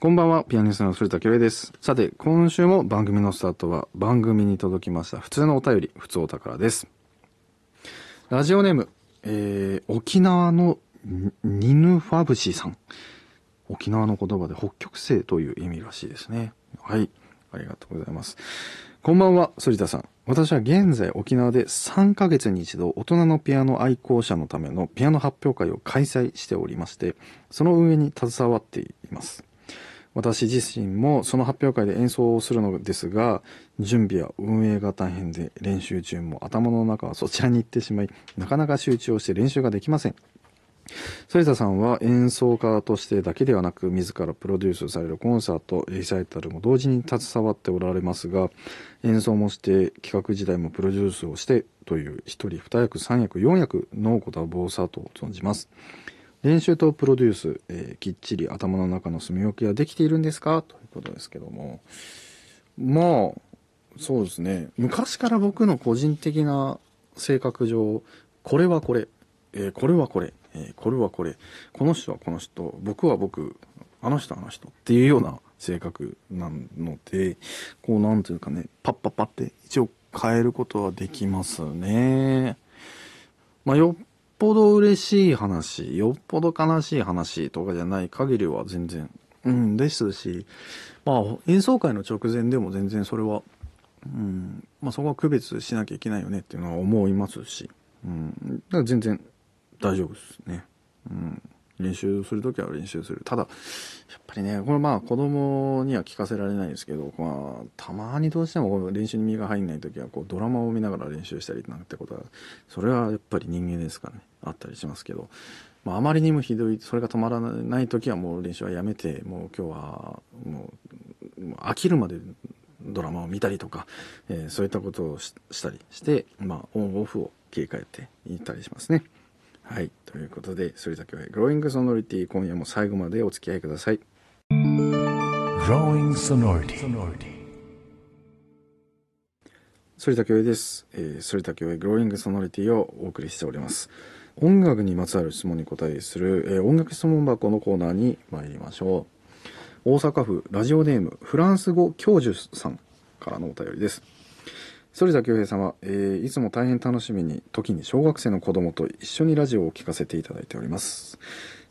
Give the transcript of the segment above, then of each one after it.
こんばんは、ピアニストの反田恭平です。さて、今週も番組のスタートは番組に届きました普通のお便り、普通お宝です。ラジオネーム、えー、沖縄のニヌファブシさん。沖縄の言葉で北極星という意味らしいですね。はい。ありがとうございます。こんばんは、反田さん。私は現在沖縄で3ヶ月に一度大人のピアノ愛好者のためのピアノ発表会を開催しておりまして、その運営に携わっています。私自身もその発表会で演奏をするのですが、準備や運営が大変で練習中も頭の中はそちらに行ってしまい、なかなか集中をして練習ができません。反田さんは演奏家としてだけではなく自らプロデュースされるコンサートリサイタルも同時に携わっておられますが演奏もして企画時代もプロデュースをしてという一人二役三役四役のことは暴走と存じます練習とプロデュース、えーきっちり頭の中の住み置きはできているんですか？ということですけども。まあそうですね。昔から僕の個人的な性格上これはこれ、えーこれはこれ、えーこれはこれこの人はこの人僕は僕あの人はあの人っていうような性格なのでこうなんというかねパッパッパって一応変えることはできますね。まあよっぽど嬉しい話よっぽど悲しい話とかじゃない限りは全然うんですしまあ演奏会の直前でも全然それはうんまあ、そこは区別しなきゃいけないよねっていうのは思いますし、うん、だから全然大丈夫ですね。うん、練習するときは練習する。ただ、やっぱりね、これまあ子供には聞かせられないんですけど、まあ、たまにどうしても練習に身が入んないときはこうドラマを見ながら練習したりなんてことは、それはやっぱり人間ですからね、あったりしますけど、まあ、あまりにもひどい、それが止まらないときはもう練習はやめて、もう今日はもう、飽きるまでドラマを見たりとか、えーそういったことをししたりして、まあ、オンオフを切り替えていったりしますね。はい。ということで、それだけは、グローイングソノリティ、今夜も最後までお付き合いください。Growing Sonority. 反田恭平です。えー、反田恭平グローイングソノリティをお送りしております。音楽にまつわる質問に答えする、えー音楽質問箱のコーナーに参りましょう。大阪府ラジオネームフランス語教授さんからのお便りです。反田恭平様、えーいつも大変楽しみに時に小学生の子供と一緒にラジオを聞かせていただいております。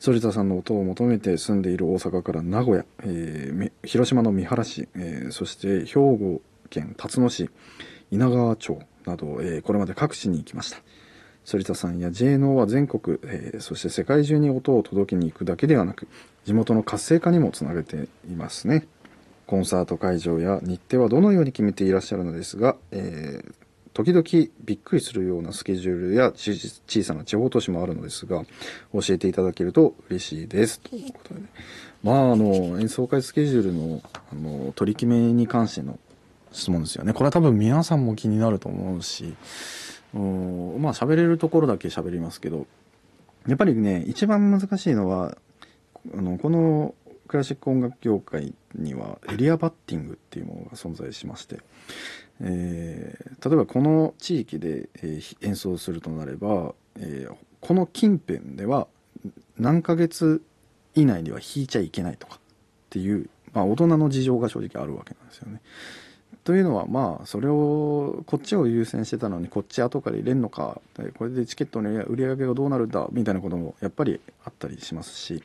反田さんの音を求めて住んでいる大阪から名古屋、えー広島の三原市、えーそして兵庫県辰野市稲川町など、えーこれまで各地に行きました。反田さんや JNO は全国、えーそして世界中に音を届けに行くだけではなく地元の活性化にもつなげていますね。コンサート会場や日程はどのように決めていらっしゃるのですが、えー時々びっくりするようなスケジュールや小さな地方都市もあるのですが教えていただけると嬉しいですということでねまああの演奏会スケジュールのあの取り決めに関しての質問ですよねこれは多分皆さんも気になると思うしうんまあ喋れるところだけ喋りますけどやっぱりね一番難しいのはあのこのクラシック音楽業界にはエリアバッティングっていうものが存在しまして、えー例えばこの地域で、えー演奏するとなれば、えーこの近辺では何ヶ月以内には弾いちゃいけないとかっていう、まあ、大人の事情が正直あるわけなんですよね。というのはまあそれをこっちを優先してたのにこっち後から入れんのかこれでチケットの売り上げがどうなるんだみたいなこともやっぱりあったりしますしやっ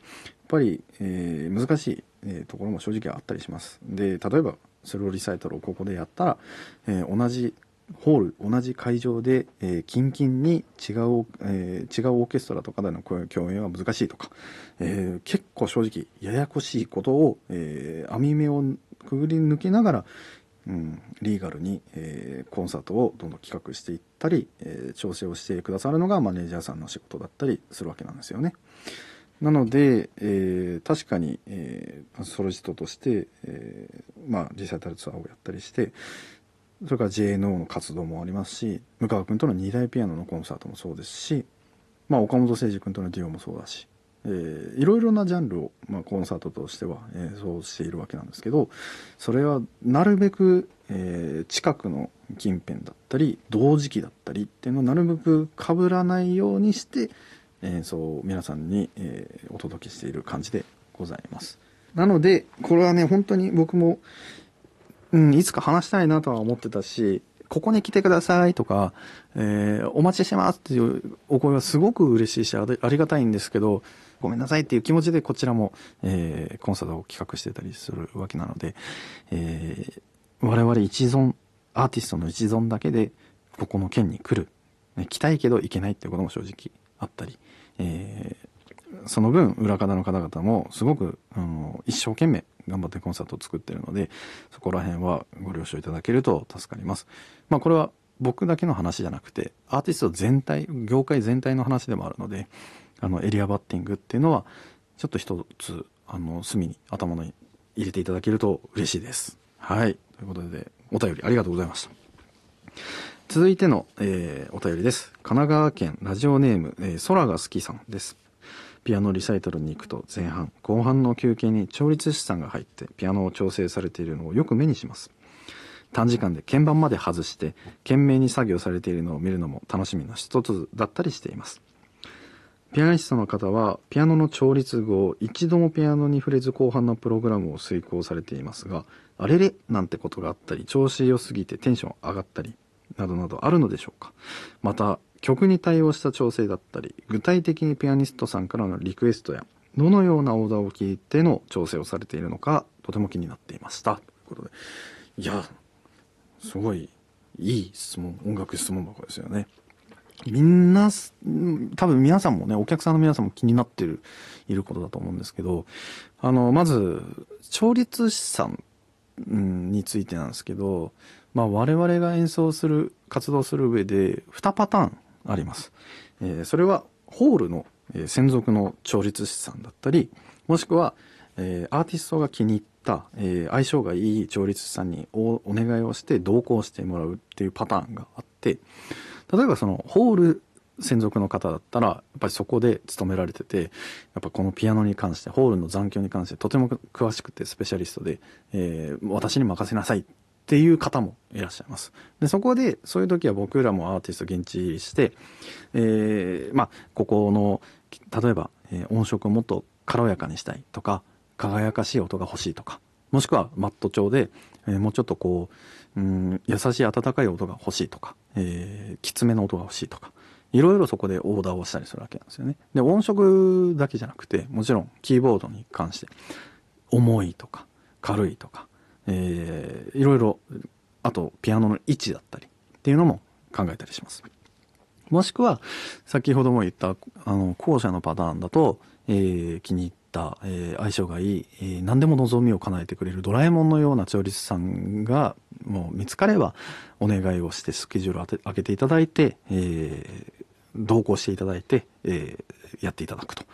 ぱり、えー難しい、えーところも正直あったりします。で例えばソロリサイタルをここでやったら、えー同じホール同じ会場で、えー、キンキンに違う、えー違うオーケストラとかでの共演は難しいとか、えー結構正直ややこしいことを、えー網目をくぐり抜けながらうん、リーガルに、えーコンサートをどんどん企画していったり、えー調整をしてくださるのがマネージャーさんの仕事だったりするわけなんですよね。なので、えー確かに、えーソロジストとして、えーまあ、リサイタルツアーをやったりしてそれから JNO の活動もありますし向川君との2台ピアノのコンサートもそうですし、まあ、岡本誠司君とのデュオもそうだし、えーいろいろなジャンルを、まあ、コンサートとしては演奏しているわけなんですけどそれはなるべく、えー近くの近辺だったり同時期だったりっていうのをなるべく被らないようにして演奏を皆さんに、えーお届けしている感じでございます。なので、これはね、本当に僕も、うん、いつか話したいなとは思ってたし、ここに来てくださいとか、えーお待ちしてますっていうお声はすごく嬉しいし、ありがたいんですけど、ごめんなさいっていう気持ちでこちらも、えーコンサートを企画してたりするわけなので、えー我々一存、アーティストの一存だけで、ここの県に来る。ね来たいけど行けないっていうことも正直あったり、えーその分、裏方の方々もすごく、あの一生懸命頑張ってコンサートを作ってるので、そこら辺はご了承いただけると助かります。まあこれは僕だけの話じゃなくて、アーティスト全体、業界全体の話でもあるので、あのエリアバッティングっていうのは、ちょっと一つ、あの、隅に頭に入れていただけると嬉しいです。はい。ということで、お便りありがとうございました。続いての、えーお便りです。神奈川県ラジオネーム、えー空が好きさんです。ピアノリサイタルに行くと前半、後半の休憩に調律師さんが入ってピアノを調整されているのをよく目にします。短時間で鍵盤まで外して懸命に作業されているのを見るのも楽しみの一つだったりしています。ピアニストの方はピアノの調律後一度もピアノに触れず後半のプログラムを遂行されていますがあれれなんてことがあったり調子良すぎてテンション上がったりなどなどあるのでしょうかまた曲に対応した調整だったり具体的にピアニストさんからのリクエストやどのようなオーダーを聞いての調整をされているのかとても気になっていました。ということで。いやすごいいい質問音楽質問箱ですよね。みんな多分皆さんもね、お客さんの皆さんも気になってる、いることだと思うんですけど、あの、まず、調律師さんについてなんですけど、まあ我々が演奏する、活動する上で2パターンあります。えーそれはホールの、えー専属の調律師さんだったり、もしくは、えーアーティストが気に入った、え相性がいい調律師さんにおお願いをして同行してもらうっていうパターンがあって、例えばそのホール専属の方だったら、やっぱりそこで勤められてて、やっぱこのピアノに関して、ホールの残響に関してとても詳しくてスペシャリストで、えー私に任せなさいっっていう方もいらっしゃいます。で、そこで、そういう時は僕らもアーティスト現地入りして、えーまあ、ここの、例えば、えー音色をもっと軽やかにしたいとか、輝かしい音が欲しいとか、もしくはマット調で、えーもうちょっとこう、うん、優しい温かい音が欲しいとか、えきつめの音が欲しいとか、いろいろそこでオーダーをしたりするわけなんですよね。で、音色だけじゃなくて、もちろんキーボードに関して、重いとか、軽いとか、えーいろいろ、あとピアノの位置だったりっていうのも考えたりします。もしくは、先ほども言った、あの、後者のパターンだと、えー気に入った、えー相性がいい、えー何でも望みを叶えてくれるドラえもんのような調律師さんが、もう見つかれば、お願いをしてスケジュールを開けていただいて、えー同行していただいて、えーやっていただくと。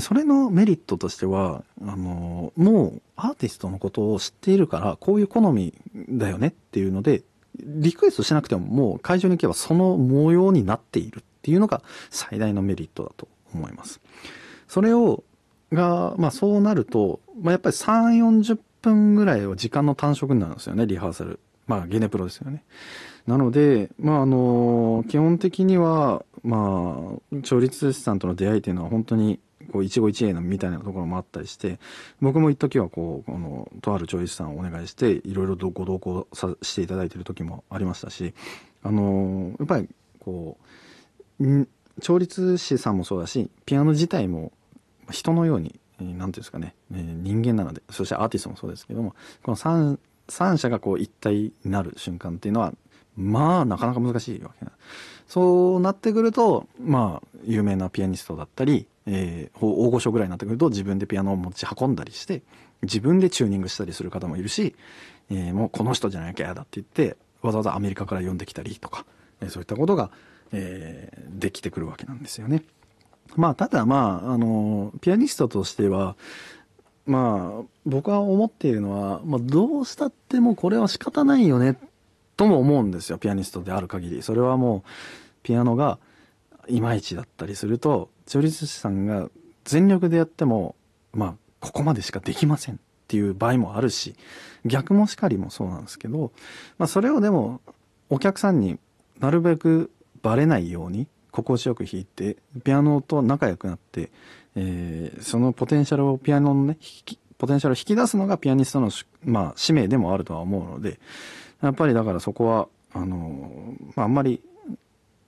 それのメリットとしては、あのもうアーティストのことを知っているから、こういう好みだよねっていうので、リクエストしなくてももう会場に行けばその模様になっているっていうのが最大のメリットだと思います。それを、が、まあそうなると、まあやっぱり3、40分ぐらいは時間の短縮になるんですよね、リハーサル。まあゲネプロですよね。なので、まああの、基本的には、まあ、調律師さんとの出会いというのは本当に、こう、一期一会なみたいなところもあったりして、僕も一時はこう、この、とある調律師さんをお願いして、いろいろご同行さしていただいている時もありましたし、あの、やっぱり、こう、調律師さんもそうだし、ピアノ自体も人のように、えーなんていうんですかね、人間なので、そしてアーティストもそうですけども、この三、三者がこう一体になる瞬間っていうのは、まあ、なかなか難しいわけな。そうなってくると、まあ、有名なピアニストだったり、えー大御所ぐらいになってくると自分でピアノを持ち運んだりして、自分でチューニングしたりする方もいるし、えーもうこの人じゃなきゃ嫌だって言って、わざわざアメリカから呼んできたりとか、えーそういったことが、えーできてくるわけなんですよね。まあ、ただまあ、あの、ピアニストとしては、まあ、僕は思っているのは、まあ、どうしたってもこれは仕方ないよね、とも思うんですよ、ピアニストである限り。それはもう、ピアノがいまいちだったりすると、調律師さんが全力でやっても、まあ、ここまでしかできませんっていう場合もあるし、逆もしかりもそうなんですけど、まあ、それをでも、お客さんになるべくバレないように、心地よく弾いて、ピアノと仲良くなって、えーそのポテンシャルをピアノのね、ポテンシャルを引き出すのがピアニストの、まあ、使命でもあるとは思うので、やっぱりだからそこは、あの、まあ、あんまり、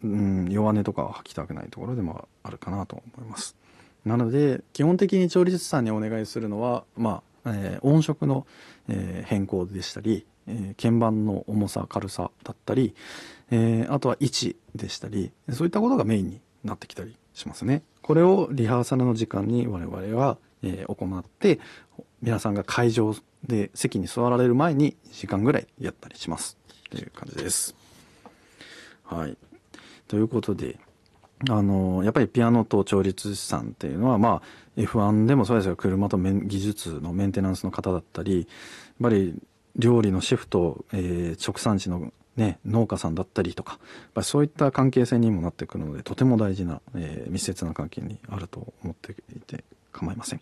うん、弱音とかは吐きたくないところでもあるかなと思います。なので、基本的に調理師さんにお願いするのは、まあ、えー音色の、えー変更でしたり、えー鍵盤の重さ、軽さだったり、えーあとは位置でしたり、そういったことがメインになってきたりしますね。これをリハーサルの時間に我々は、えー行って、皆さんが会場で席に座られる前に2時間ぐらいやったりします。という感じです。はい。ということで、あの、やっぱりピアノと調律師さんっていうのは、まあ、F1 でもそうですが、車と技術のメンテナンスの方だったり、やっぱり料理のシェフと、えー直産地のね、農家さんだったりとか、そういった関係性にもなってくるので、とても大事な、えー密接な関係にあると思っていて構いません。